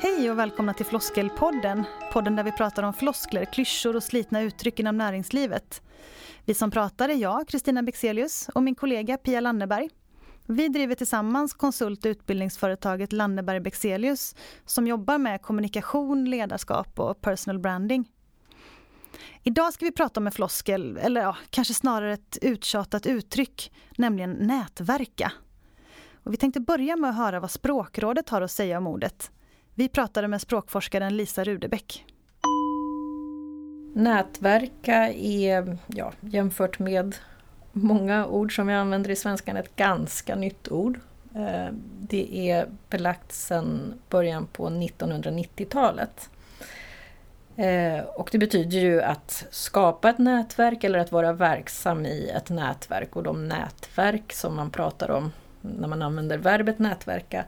Hej och välkomna till Floskelpodden. Podden där vi pratar om floskler, klyschor och slitna uttryck inom näringslivet. Vi som pratar är jag, Kristina Bexelius, och min kollega Pia Lanneberg. Vi driver tillsammans konsult och utbildningsföretaget Lanneberg Bexelius som jobbar med kommunikation, ledarskap och personal branding. Idag ska vi prata om en floskel, eller ja, kanske snarare ett uttjatat uttryck, nämligen nätverka. Och vi tänkte börja med att höra vad Språkrådet har att säga om ordet. Vi pratade med språkforskaren Lisa Rudebäck. Nätverka är, ja, jämfört med många ord som vi använder i svenskan, ett ganska nytt ord. Eh, det är belagt sedan början på 1990-talet. Eh, och det betyder ju att skapa ett nätverk eller att vara verksam i ett nätverk. Och de nätverk som man pratar om när man använder verbet nätverka,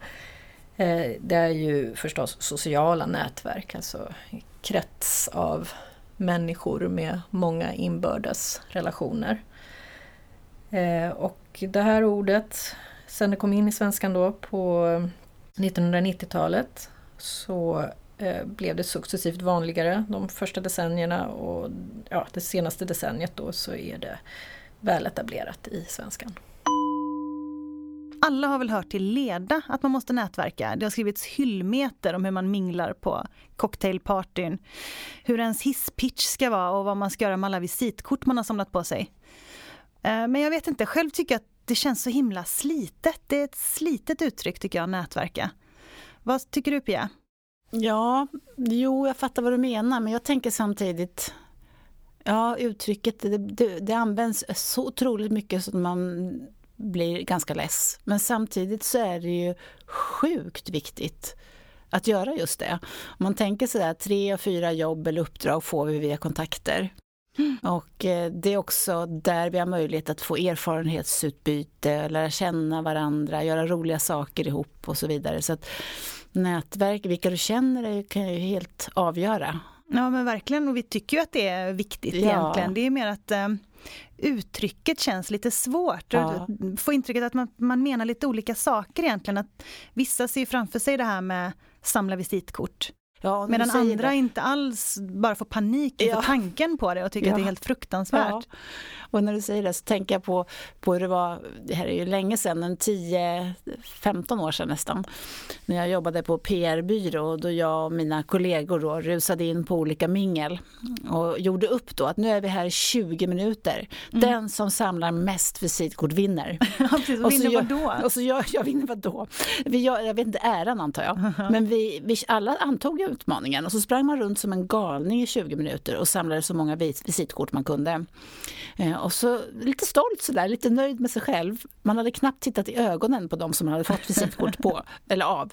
eh, det är ju förstås sociala nätverk, alltså krets av människor med många inbördes relationer. Eh, och det här ordet, sen det kom in i svenskan då på 1990-talet, så eh, blev det successivt vanligare de första decennierna och ja, det senaste decenniet då så är det väl etablerat i svenskan. Alla har väl hört till leda att man måste nätverka. Det har skrivits hyllmeter om hur man minglar på cocktailpartyn. Hur ens hisspitch ska vara och vad man ska göra med alla visitkort man har samlat på sig. Eh, men jag vet inte, själv tycker jag att det känns så himla slitet. Det är ett slitet uttryck tycker jag, nätverka. Vad tycker du Pia? Ja, jo, jag fattar vad du menar, men jag tänker samtidigt Ja, uttrycket det, det, det används så otroligt mycket så att man blir ganska less. Men samtidigt så är det ju sjukt viktigt att göra just det. Om man tänker sådär, tre och fyra jobb eller uppdrag får vi via kontakter. Mm. Och eh, det är också där vi har möjlighet att få erfarenhetsutbyte, lära känna varandra, göra roliga saker ihop och så vidare. Så att nätverk, vilka du känner kan ju helt avgöra. Ja men verkligen och vi tycker ju att det är viktigt ja. egentligen. Det är mer att eh, uttrycket känns lite svårt. Ja. Får intrycket att man, man menar lite olika saker egentligen. Att vissa ser framför sig det här med samla visitkort. Ja, Medan andra det. inte alls bara får panik inför ja. tanken på det och tycker ja. att det är helt fruktansvärt. Och när du säger det så tänker jag på, på hur det var, det här är ju länge sedan, en 10-15 år sedan nästan, när jag jobbade på PR-byrå då jag och mina kollegor då rusade in på olika mingel och gjorde upp då att nu är vi här 20 minuter. Mm. Den som samlar mest visitkort vinner. Precis, och vinner vad då? Och så jag, jag vinner vad då? Vi, jag, jag vet inte, äran antar jag. Men vi, vi alla antog utmaningen och så sprang man runt som en galning i 20 minuter och samlade så många visitkort man kunde. Eh, och så lite stolt sådär, lite nöjd med sig själv. Man hade knappt tittat i ögonen på de som man hade fått visitkort på, eller av.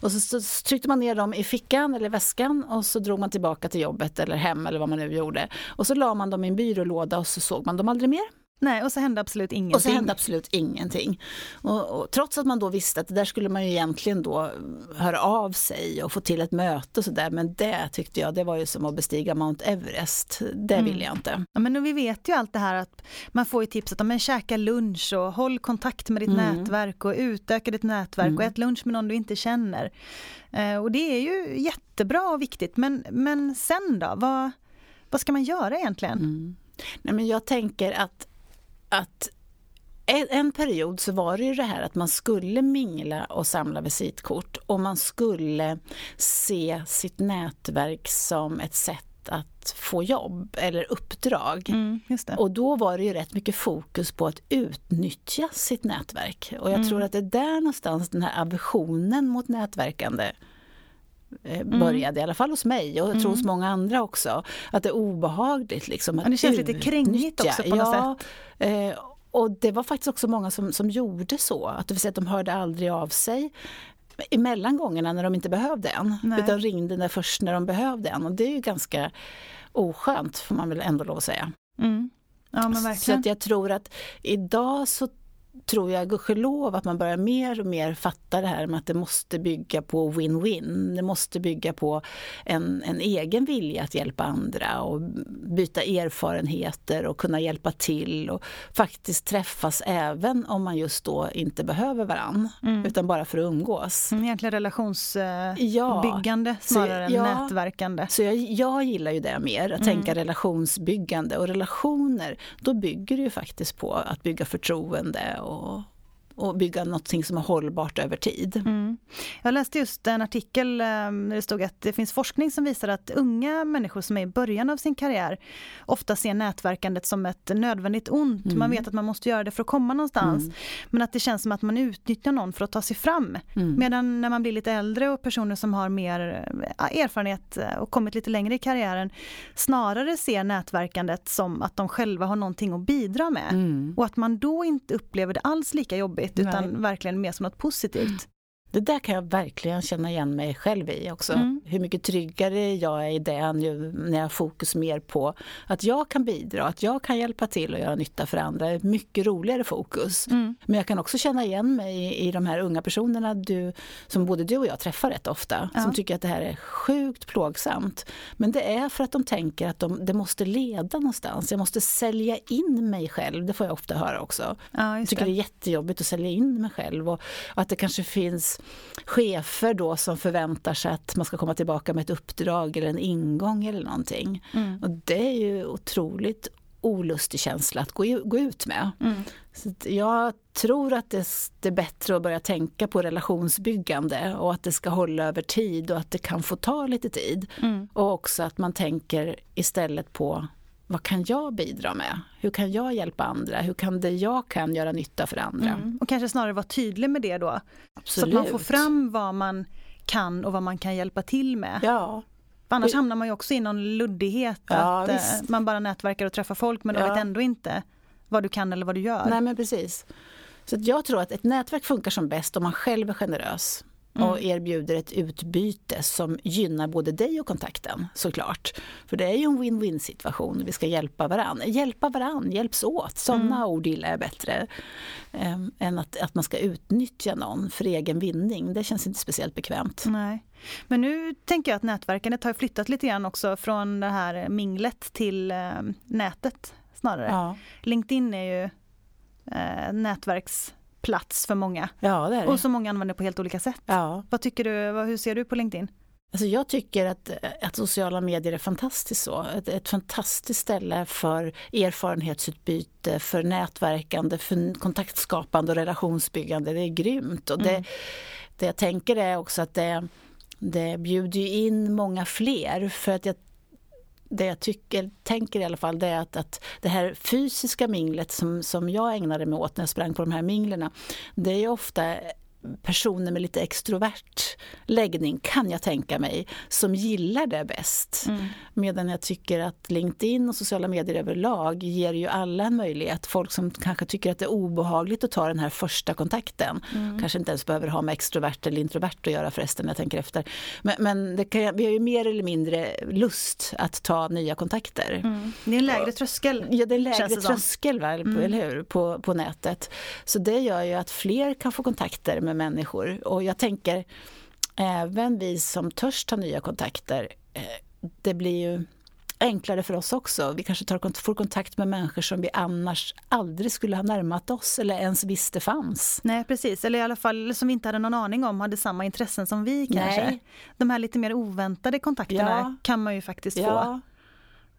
Och så, så, tryckte man ner dem i fickan eller väskan och så drog man tillbaka till jobbet eller hem eller vad man nu gjorde. Och så la man dem i en byrålåda och så såg man dem aldrig mer. Nej, och så hände absolut ingenting. Och så hände absolut ingenting. Och, och, trots att man då visste att det där skulle man ju egentligen då höra av sig och få till ett möte och sådär. Men det tyckte jag, det var ju som att bestiga Mount Everest. Det mm. ville jag inte. Ja, men vi vet ju allt det här att man får ju tipset om att käka lunch och håll kontakt med ditt mm. nätverk och utöka ditt nätverk mm. och ät lunch med någon du inte känner. Eh, och det är ju jättebra och viktigt. Men, men sen då? Vad, vad ska man göra egentligen? Mm. Nej, men jag tänker att att en period så var det ju det här att man skulle mingla och samla visitkort och man skulle se sitt nätverk som ett sätt att få jobb eller uppdrag. Mm, och då var det ju rätt mycket fokus på att utnyttja sitt nätverk. Och jag mm. tror att det är där någonstans den här aversionen mot nätverkande. Började, mm. i alla fall hos mig och jag tror mm. hos många andra också. Att det är obehagligt liksom att Det känns lite krängigt också på något ja, sätt. Eh, och det var faktiskt också många som, som gjorde så, att det vill säga att de hörde aldrig av sig emellan gångerna när de inte behövde en, Nej. utan ringde när, först när de behövde en. Och det är ju ganska oskönt, får man väl ändå lov att säga. Mm. Ja. Så att jag tror att idag så tror jag gudskelov att man börjar mer och mer fatta det här med att det måste bygga på win-win. Det måste bygga på en, en egen vilja att hjälpa andra och byta erfarenheter och kunna hjälpa till och faktiskt träffas även om man just då inte behöver varann mm. utan bara för att umgås. Mm, egentligen relationsbyggande ja. snarare så, än ja, nätverkande. Så jag, jag gillar ju det mer, att mm. tänka relationsbyggande och relationer, då bygger det ju faktiskt på att bygga förtroende och, och bygga någonting som är hållbart över tid. Mm. Jag läste just en artikel eh, där det stod att det finns forskning som visar att unga människor som är i början av sin karriär ofta ser nätverkandet som ett nödvändigt ont. Mm. Man vet att man måste göra det för att komma någonstans. Mm. Men att det känns som att man utnyttjar någon för att ta sig fram. Mm. Medan när man blir lite äldre och personer som har mer eh, erfarenhet eh, och kommit lite längre i karriären snarare ser nätverkandet som att de själva har någonting att bidra med. Mm. Och att man då inte upplever det alls lika jobbigt utan Nej. verkligen mer som något positivt. Det där kan jag verkligen känna igen mig själv i också. Mm. Hur mycket tryggare jag är i det nu när jag har fokus mer på att jag kan bidra, att jag kan hjälpa till och göra nytta för andra. Mycket roligare fokus. Mm. Men jag kan också känna igen mig i, i de här unga personerna du, som både du och jag träffar rätt ofta. Ja. Som tycker att det här är sjukt plågsamt. Men det är för att de tänker att de, det måste leda någonstans. Jag måste sälja in mig själv. Det får jag ofta höra också. Ja, jag tycker det. det är jättejobbigt att sälja in mig själv. Och, och att det kanske finns chefer då som förväntar sig att man ska komma tillbaka med ett uppdrag eller en ingång eller någonting. Mm. Och det är ju otroligt olustig känsla att gå, gå ut med. Mm. Så jag tror att det, det, är bättre att börja tänka på relationsbyggande och att det ska hålla över tid och att det kan få ta lite tid. Mm. Och också att man tänker istället på vad kan jag bidra med? Hur kan jag hjälpa andra? Hur kan det jag kan göra nytta för andra? Mm. Och kanske snarare vara tydlig med det då. Absolut. Så att man får fram vad man kan och vad man kan hjälpa till med. Ja. Annars hamnar man ju också i någon luddighet, ja, att eh, man bara nätverkar och träffar folk men ja. du vet ändå inte vad du kan eller vad du gör. Nej men precis. Så jag tror att ett nätverk funkar som bäst om man själv är generös mm. och erbjuder ett utbyte som gynnar både dig och kontakten såklart. För det är ju en win-win situation, vi ska hjälpa varann. Hjälpa varann, hjälps åt, sådana mm. ord gillar jag bättre. Ähm, än att, att man ska utnyttja någon för egen vinning, det känns inte speciellt bekvämt. Nej. Men nu tänker jag att nätverkandet har flyttat lite grann också från det här minglet till äh, nätet snarare. Ja. LinkedIn är ju äh, nätverks plats för många. Ja, det är det. Och som många använder på helt olika sätt. Ja. Vad tycker du, hur ser du på LinkedIn? Alltså jag tycker att, att sociala medier är fantastiskt så. Ett, ett fantastiskt ställe för erfarenhetsutbyte, för nätverkande, för kontaktskapande och relationsbyggande. Det är grymt. Och det, mm. det jag tänker är också att det, det bjuder in många fler för att jag det jag tycker, tänker i alla fall, det är att, att det här fysiska minglet som, som jag ägnade mig åt när jag sprang på de här minglerna, det är ofta personer med lite extrovert läggning kan jag tänka mig, som gillar det bäst. Mm. Medan jag tycker att LinkedIn och sociala medier överlag ger ju alla en möjlighet. Folk som kanske tycker att det är obehagligt att ta den här första kontakten. Mm. Kanske inte ens behöver ha med extrovert eller introvert att göra förresten, jag tänker efter. Men, men kan, vi har ju mer eller mindre lust att ta nya kontakter. Mm. Det är en lägre tröskel. Ja, det är en lägre tröskel, väl, mm. eller hur? På, på nätet. Så det gör ju att fler kan få kontakter med människor. Och jag tänker, även vi som törs ta nya kontakter, eh, det blir ju enklare för oss också. Vi kanske tar, får kontakt med människor som vi annars aldrig skulle ha närmat oss eller ens visste fanns. Nej precis, eller i alla fall som vi inte hade någon aning om hade samma intressen som vi kanske. Nej. De här lite mer oväntade kontakterna ja. kan man ju faktiskt ja. få.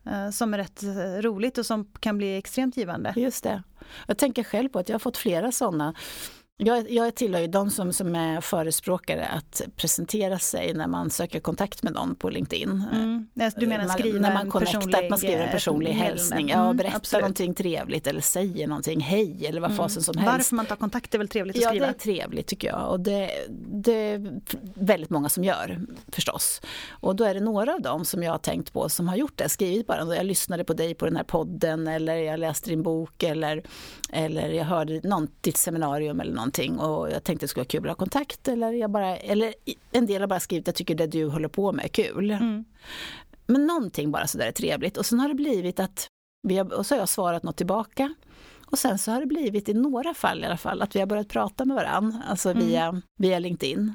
Eh, som är rätt eh, roligt och som kan bli extremt givande. Just det. Jag tänker själv på att jag har fått flera sådana jag, jag tillhör ju de som, som är förespråkare att presentera sig när man söker kontakt med någon på LinkedIn. Mm. Du menar skriva när man personlig, att man skriver en personlig hälsning, ja, mm, berättar absolut. någonting trevligt eller säger någonting, hej eller vad mm. fasen som helst. Varför man tar kontakt är väl trevligt att skriva? Ja, det är trevligt tycker jag och det, det är väldigt många som gör förstås. Och då är det några av dem som jag har tänkt på som har gjort det, skrivit bara, jag lyssnade på dig på den här podden eller jag läste din bok eller, eller jag hörde någon, ditt seminarium eller någon någonting och jag tänkte det skulle vara kul att ha kontakt eller, jag bara, eller en del har bara skrivit jag tycker det du håller på med är kul. Mm. Men någonting bara sådär är trevligt och sen har det blivit att vi har, och så har jag svarat något tillbaka Och sen så har det blivit i några fall i alla fall att vi har börjat prata med varandra, alltså Mm. via, via LinkedIn.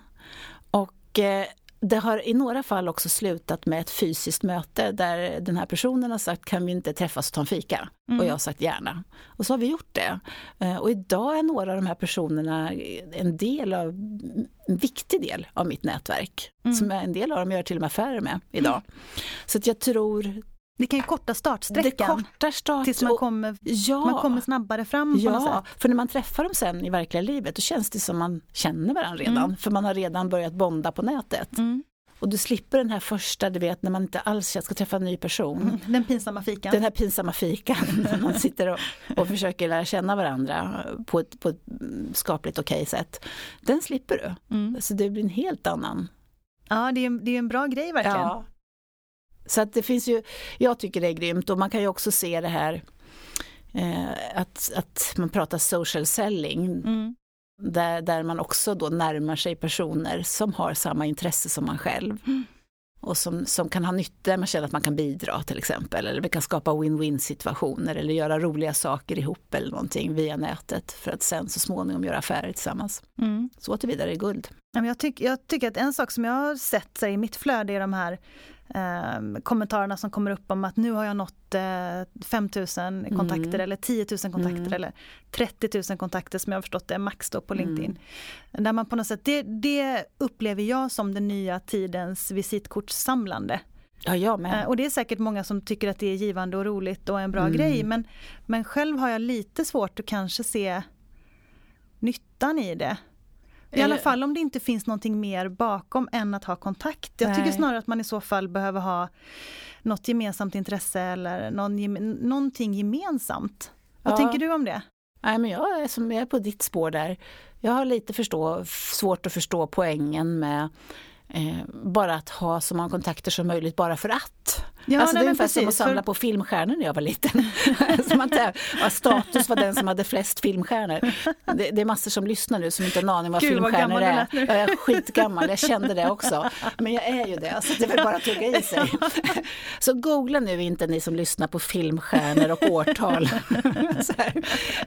Och eh, det har i några fall också slutat med ett fysiskt möte där den här personen har sagt kan vi inte träffas och ta en fika? Mm. Och jag har sagt gärna. Och så har vi gjort det. Eh, Och idag är några av de här personerna en del av, en viktig del av mitt nätverk. Mm. Som en del av dem gör till och med affärer med idag. Så att jag tror Det kan ju korta det startsträckan kortar start. tills man kommer, ja, man kommer snabbare fram på något Ja, sätt. för när man träffar dem sen i verkliga livet då känns det som man känner varandra redan. Mm. För man har redan börjat bonda på nätet. Mm. Och du slipper den här första, du vet när man inte alls ska träffa en ny person. Den pinsamma fikan. Den här pinsamma fikan när man sitter och, och försöker lära känna varandra på ett, på ett skapligt okej sätt. Den slipper du. Mm. Så det blir en helt annan Ja, det är, det är en bra grej verkligen. Ja. Så att det finns ju, jag tycker det är grymt och man kan ju också se det här eh, att, att man pratar social selling Mm. där, där man också då närmar sig personer som har samma intresse som man själv. Mm. Och som, som kan ha nytta, man känner att man kan bidra till exempel. Eller vi kan skapa win-win situationer eller göra roliga saker ihop eller någonting via nätet för att sen så småningom göra affärer tillsammans. Mm. Så tillvidare är guld. Jag, tyck, jag tycker att en sak som jag har sett i mitt flöde är de här eh, kommentarerna som kommer upp om att nu har jag nått eh, 5000 kontakter Mm. eller 10 000 kontakter Mm. eller 30 000 kontakter som jag har förstått det är max då på Mm. LinkedIn. Där man på något sätt, det, det upplever jag som den nya tidens visitkortssamlande. Ja, jag med. Eh, och det är säkert många som tycker att det är givande och roligt och en bra Mm. grej men, men själv har jag lite svårt att kanske se nyttan i det. I alla fall om det inte finns någonting mer bakom än att ha kontakt. Jag tycker Nej. snarare att man i så fall behöver ha något gemensamt intresse eller någon, någonting gemensamt. Vad Ja. tänker du om det? Nej, men jag är, som, jag är på ditt spår där. Jag har lite förstå, svårt att förstå poängen med eh, bara att ha så många kontakter som möjligt bara för att. Ja, alltså, det nej, är men ungefär som att samla för- på filmstjärnor när jag var liten. som att det var status var den som hade flest filmstjärnor. Det, det är massor som lyssnar nu som inte har en aning vad Gud, vad filmstjärnor du är. Jag är skitgammal, jag kände det också. Men jag är ju det, så det är väl bara att tugga i sig. Så googla nu inte ni som lyssnar på filmstjärnor och årtal. så här.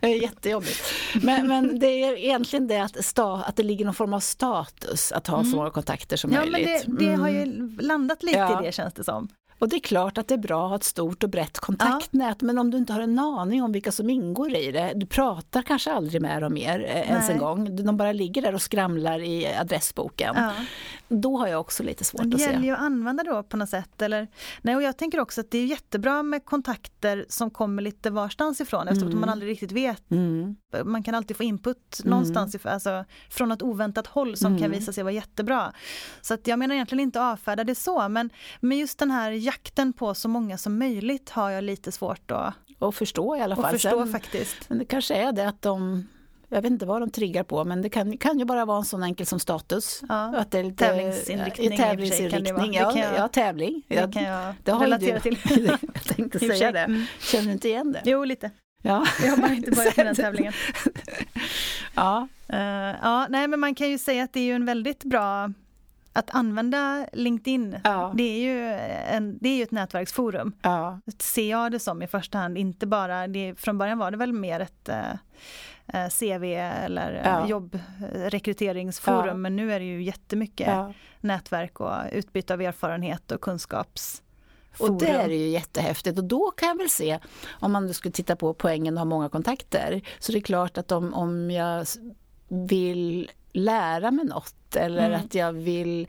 Det är jättejobbigt. Men, men det är egentligen det att, sta, att det ligger någon form av status att ha så många kontakter som Mm. Ja men möjligt. det, det Mm. har ju landat lite Ja. i det känns det som. Och det är klart att det är bra att ha ett stort och brett kontaktnät, men om du inte har en aning om vilka som ingår i det, du pratar kanske aldrig med dem mer eh, ens en gång, de bara ligger där och skramlar i adressboken. Ja. Då har jag också lite svårt Men det att gäller se. ju att använda då på något sätt. Eller, nej, och jag tänker också att det är jättebra med kontakter som kommer lite varstans ifrån eftersom Mm. man aldrig riktigt vet. Mm. Man kan alltid få input någonstans ifrån, alltså, från ett oväntat håll som kan Mm. visa sig vara jättebra. Så att jag menar egentligen inte avfärda det så men, men just den här jakten på så många som möjligt har jag lite svårt att, Och förstå i alla fall. förstå Sen- faktiskt. Men det kanske är det att de jag vet inte vad de triggar på, men det kan, kan ju bara vara en sån enkel som status. Ja. Att det är lite, Tävlingsinriktning i det tävlingsinriktning, Det ja, kan jag- ja, tävling. Det Ja, kan jag det har relatera du. till. jag tänkte säga det. Mm. Känner du inte igen det? Jo lite, Ja. jag har inte börjat med den tävlingen. ja. Eh, ja, nej men man kan ju säga att det är ju en väldigt bra att använda LinkedIn. Ja. Det är ju, en, det är ju ett nätverksforum, ja. ser jag det som i första hand. Inte bara, det, från början var det väl mer ett eh, eh, CV eller eh, Ja. jobbrekryteringsforum, Ja. men nu är det ju jättemycket ja. nätverk och utbyte av erfarenhet och kunskapsforum. Och det är ju jättehäftigt och då kan jag väl se, om man skulle titta på poängen att ha många kontakter, så det är klart att om, om jag vill lära mig något eller Mm. att jag vill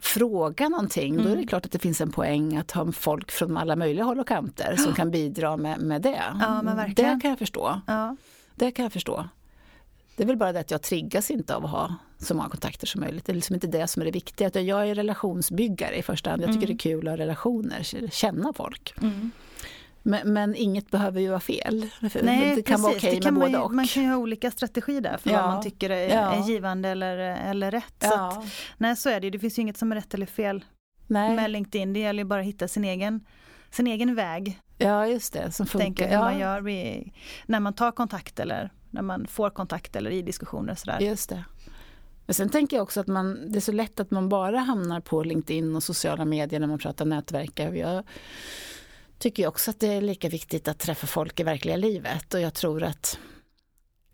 fråga någonting, då är det Mm. klart att det finns en poäng att ha folk från alla möjliga håll och kanter som kan bidra med, med det. Ja. Det kan jag förstå. Ja. Det kan jag förstå. Det är väl bara det att jag triggas inte av att ha så många kontakter som möjligt. Det är liksom inte det som är det viktiga. Jag är relationsbyggare i första hand. Jag tycker Mm. det är kul att ha relationer, känna folk. Mm. Men, men inget behöver ju vara fel. Nej, det kan vara precis. okej Det kan med både och. man kan ju ha olika strategier där för Ja. vad man tycker är, Ja. är givande eller, eller rätt. Så att, ja. nej så är det det finns ju inget som är rätt eller fel Nej. med LinkedIn. Det gäller ju bara att hitta sin egen, sin egen väg. ja, just det. Som funkar. Tänker hur ja, man gör i, när man tar kontakt eller när man får kontakt eller i diskussioner och sådär. Just det. Men sen tänker jag också att man, det är så lätt att man bara hamnar på LinkedIn och sociala medier när man pratar nätverk. Jag tycker också att det är lika viktigt att träffa folk i verkliga livet och jag tror att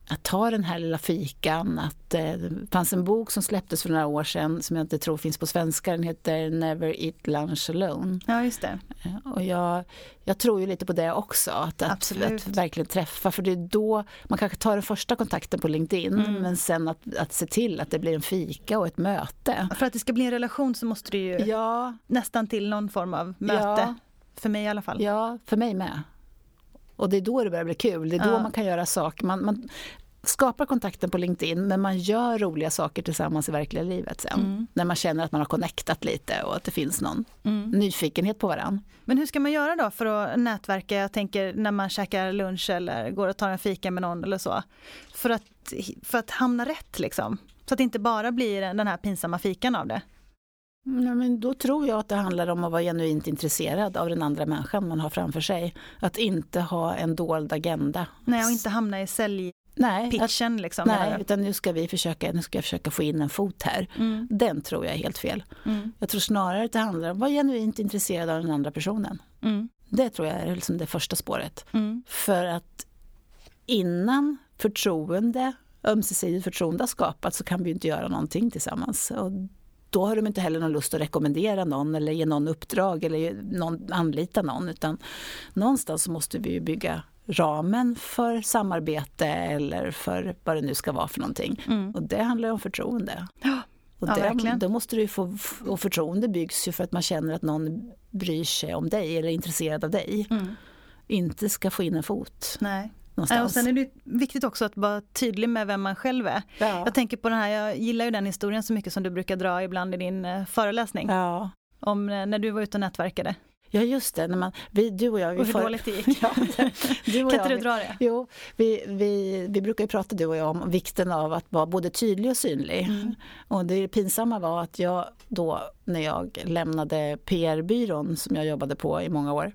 att ta den här lilla fikan. Att, eh, det fanns en bok som släpptes för några år sedan som jag inte tror finns på svenska. Den heter Never Eat Lunch Alone. Ja, just det. Eh, och jag, jag tror ju lite på det också. Att, att, att, verkligen träffa. För det är då man kanske tar den första kontakten på LinkedIn mm. men sen att, att se till att det blir en fika och ett möte. För att det ska bli en relation så måste det ju ja. nästan till någon form av möte. Ja. För mig i alla fall. Ja, för mig med. Och det är då det börjar bli kul. Det är då ja. man kan göra saker. Man, man, skapar kontakten på LinkedIn men man gör roliga saker tillsammans i verkliga livet sen. Mm. När man känner att man har connectat lite och att det finns någon mm. nyfikenhet på varandra. Men hur ska man göra då för att nätverka? Jag tänker när man käkar lunch eller går och tar en fika med någon eller så. För att, för att hamna rätt liksom. Så att det inte bara blir den här pinsamma fikan av det. Ja, men då tror jag att det handlar om att vara genuint intresserad av den andra människan man har framför sig. Att inte ha en dold agenda. Nej, och inte hamna i sälj nej, pitchen. Liksom, nej, utan nu ska vi försöka, nu ska jag försöka få in en fot här. Mm. Den tror jag är helt fel. Mm. Jag tror snarare att det handlar om att vara genuint intresserad av den andra personen. Mm. Det tror jag är liksom det första spåret. Mm. För att innan förtroende, ömsesidigt förtroende har skapats så kan vi inte göra någonting tillsammans. Och då har de inte heller någon lust att rekommendera någon eller ge någon uppdrag eller någon, anlita någon. Utan någonstans måste vi bygga ramen för samarbete eller för vad det nu ska vara för någonting. Mm. Och det handlar om förtroende. Ja. Och ja, det, då måste du få, och förtroende byggs ju för att man känner att någon bryr sig om dig eller är intresserad av dig. Mm. Inte ska få in en fot. Nej. Någonstans. Och sen är det viktigt också att vara tydlig med vem man själv är. Ja. Jag tänker på den här, jag gillar ju den historien så mycket som du brukar dra ibland i din eh, föreläsning. Ja. Om eh, när du var ute och nätverkade. Ja just det, när man, vi, du och jag... Vi och hur får, dåligt det gick. ja, du och kan inte du dra det? Jo, vi, vi, vi brukar ju prata du och jag om vikten av att vara både tydlig och synlig. Mm. Och det pinsamma var att jag då när jag lämnade PR-byrån som jag jobbade på i många år,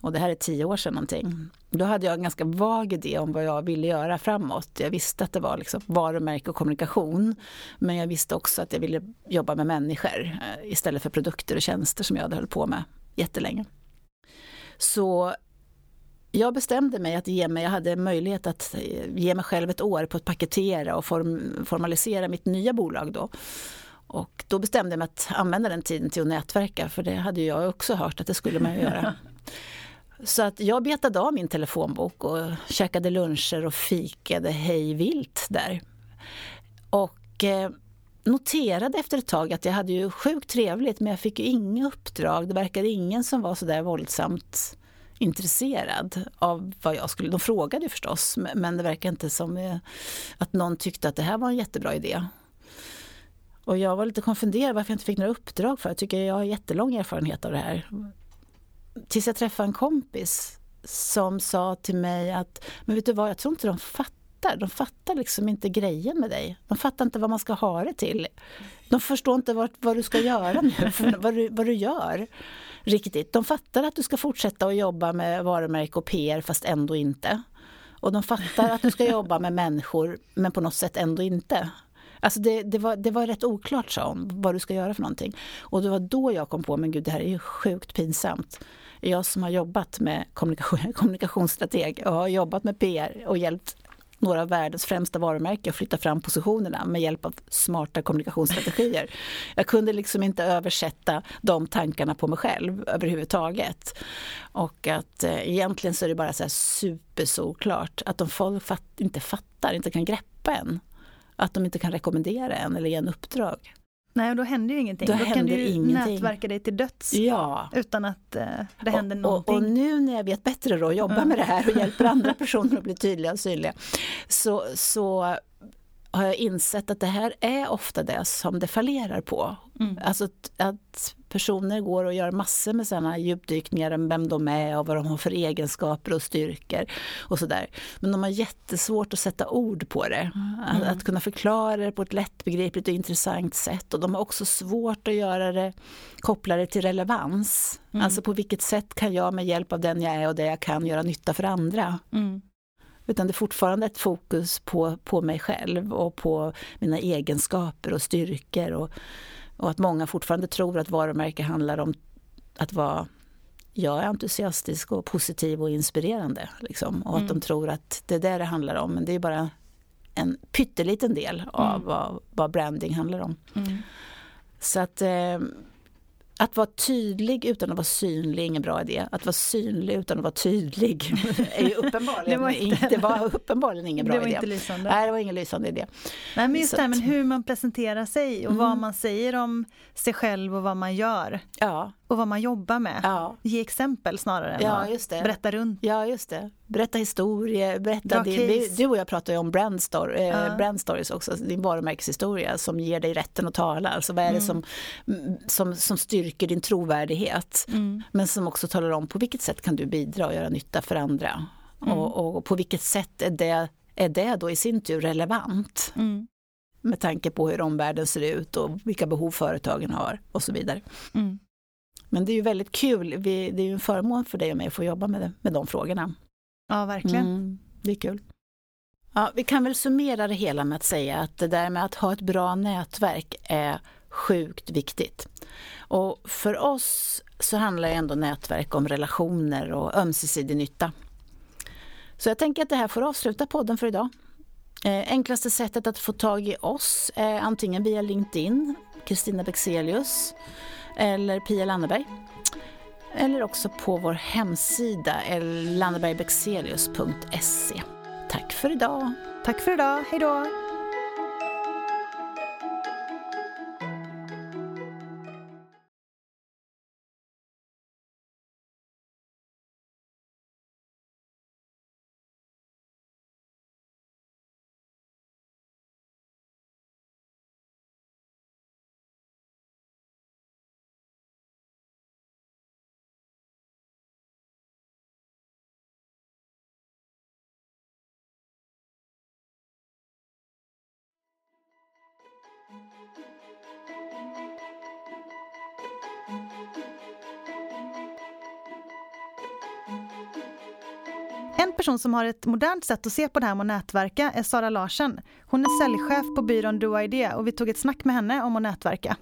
och det här är tio år sedan någonting, då hade jag en ganska vag idé om vad jag ville göra framåt. Jag visste att det var liksom varumärke och kommunikation. Men jag visste också att jag ville jobba med människor eh, istället för produkter och tjänster som jag hade hållit på med jättelänge. Så jag bestämde mig att ge mig, jag hade möjlighet att ge mig själv ett år på att paketera och form, formalisera mitt nya bolag då. Och då bestämde jag mig att använda den tiden till att nätverka för det hade jag också hört att det skulle man göra. Så att jag betade av min telefonbok och käkade luncher och fikade hej vilt där. Och eh, noterade efter ett tag att jag hade ju sjukt trevligt men jag fick ju inga uppdrag. Det verkade ingen som var så där våldsamt intresserad av vad jag skulle... De frågade förstås men det verkar inte som eh, att någon tyckte att det här var en jättebra idé. Och jag var lite konfunderad varför jag inte fick några uppdrag för jag tycker jag har jättelång erfarenhet av det här. Tills jag träffade en kompis som sa till mig att men vet du vad, jag tror inte de fattar fattar. De fattar liksom inte grejen med dig. De fattar inte vad man ska ha det till. De förstår inte vad, vad du ska göra nu, vad, du, vad du gör riktigt. De fattar att du ska fortsätta att jobba med varumärke och PR fast ändå inte. Och de fattar att du ska jobba med människor men på något sätt ändå inte. Alltså det, det, var, det var rätt oklart sa hon, vad du ska göra för någonting. Och det var då jag kom på, men gud det här är ju sjukt pinsamt. Jag som har jobbat med kommunikation, kommunikationsstrateg och har jobbat med PR och hjälpt några av världens främsta varumärken och flytta fram positionerna med hjälp av smarta kommunikationsstrategier. Jag kunde liksom inte översätta de tankarna på mig själv överhuvudtaget. Och att eh, egentligen så är det bara så här supersolklart att om folk fatt, inte fattar, inte kan greppa en, att de inte kan rekommendera en eller ge en uppdrag. Nej, och då händer ju ingenting. Då, då kan du ingenting. nätverka dig till döds ja. utan att eh, det händer och, någonting. Och, och, nu när jag vet bättre då, jobbar med det här och hjälper andra personer att bli tydliga och synliga, så, så har jag insett att det här är ofta det som det fallerar på. Mm. Alltså att personer går och gör massor med sådana djupdykningar om vem de är och vad de har för egenskaper och styrkor och sådär. Men de har jättesvårt att sätta ord på det. Mm. Att, att, kunna förklara det på ett lättbegripligt och intressant sätt. Och de har också svårt att göra det, koppla det till relevans. Mm. Alltså på vilket sätt kan jag med hjälp av den jag är och det jag kan göra nytta för andra. Mm. Utan det är fortfarande ett fokus på, på mig själv och på mina egenskaper och styrkor. Och, och att många fortfarande tror att varumärke handlar om att vara jag är entusiastisk och positiv och inspirerande. Liksom, och mm. att de tror att det är det det handlar om. Men det är bara en pytteliten del av mm. vad, vad, branding handlar om. Mm. Så att eh, att vara tydlig utan att vara synlig är ingen bra idé. Att vara synlig utan att vara tydlig är ju uppenbarligen, det var inte, det var uppenbarligen ingen bra idé. Det var idé. inte lysande. Nej, det var ingen lysande idé. Nej, men just det här med hur man presenterar sig och mm. vad man säger om sig själv och vad man gör. Ja. Och vad man jobbar med. Ja. Ge exempel snarare än ja, det. berätta runt. Ja, just det. Berätta historier, berätta din, Du och jag pratar ju om brand, story, eh, brand stories också, din varumärkeshistoria som ger dig rätten att tala. Alltså vad är det mm. som, som, som styrker din trovärdighet? Mm. Men som också talar om på vilket sätt kan du bidra och göra nytta för andra? Mm. Och, och, på vilket sätt är det, är det då i sin tur relevant? Mm. Med tanke på hur omvärlden ser ut och vilka behov företagen har och så vidare. Mm. Men det är ju väldigt kul, Vi, det är ju en förmån för dig och mig att få jobba med, med de frågorna. Ja, verkligen. Mm, det är kul. Ja, vi kan väl summera det hela med att säga att det där med att ha ett bra nätverk är sjukt viktigt. Och för oss så handlar ju ändå nätverk om relationer och ömsesidig nytta. Så jag tänker att det här får avsluta podden för idag. Eh, enklaste sättet att få tag i oss är antingen via LinkedIn, Kristina Bexelius, eller Pia Lanneberg. Eller också på vår hemsida landebergbexelius.se. Tack för idag! Tack för idag, hejdå! En person som har ett modernt sätt att se på det här med att nätverka är Sara Larsen. Hon är säljchef på byrån Do Idea och vi tog ett snack med henne om att nätverka.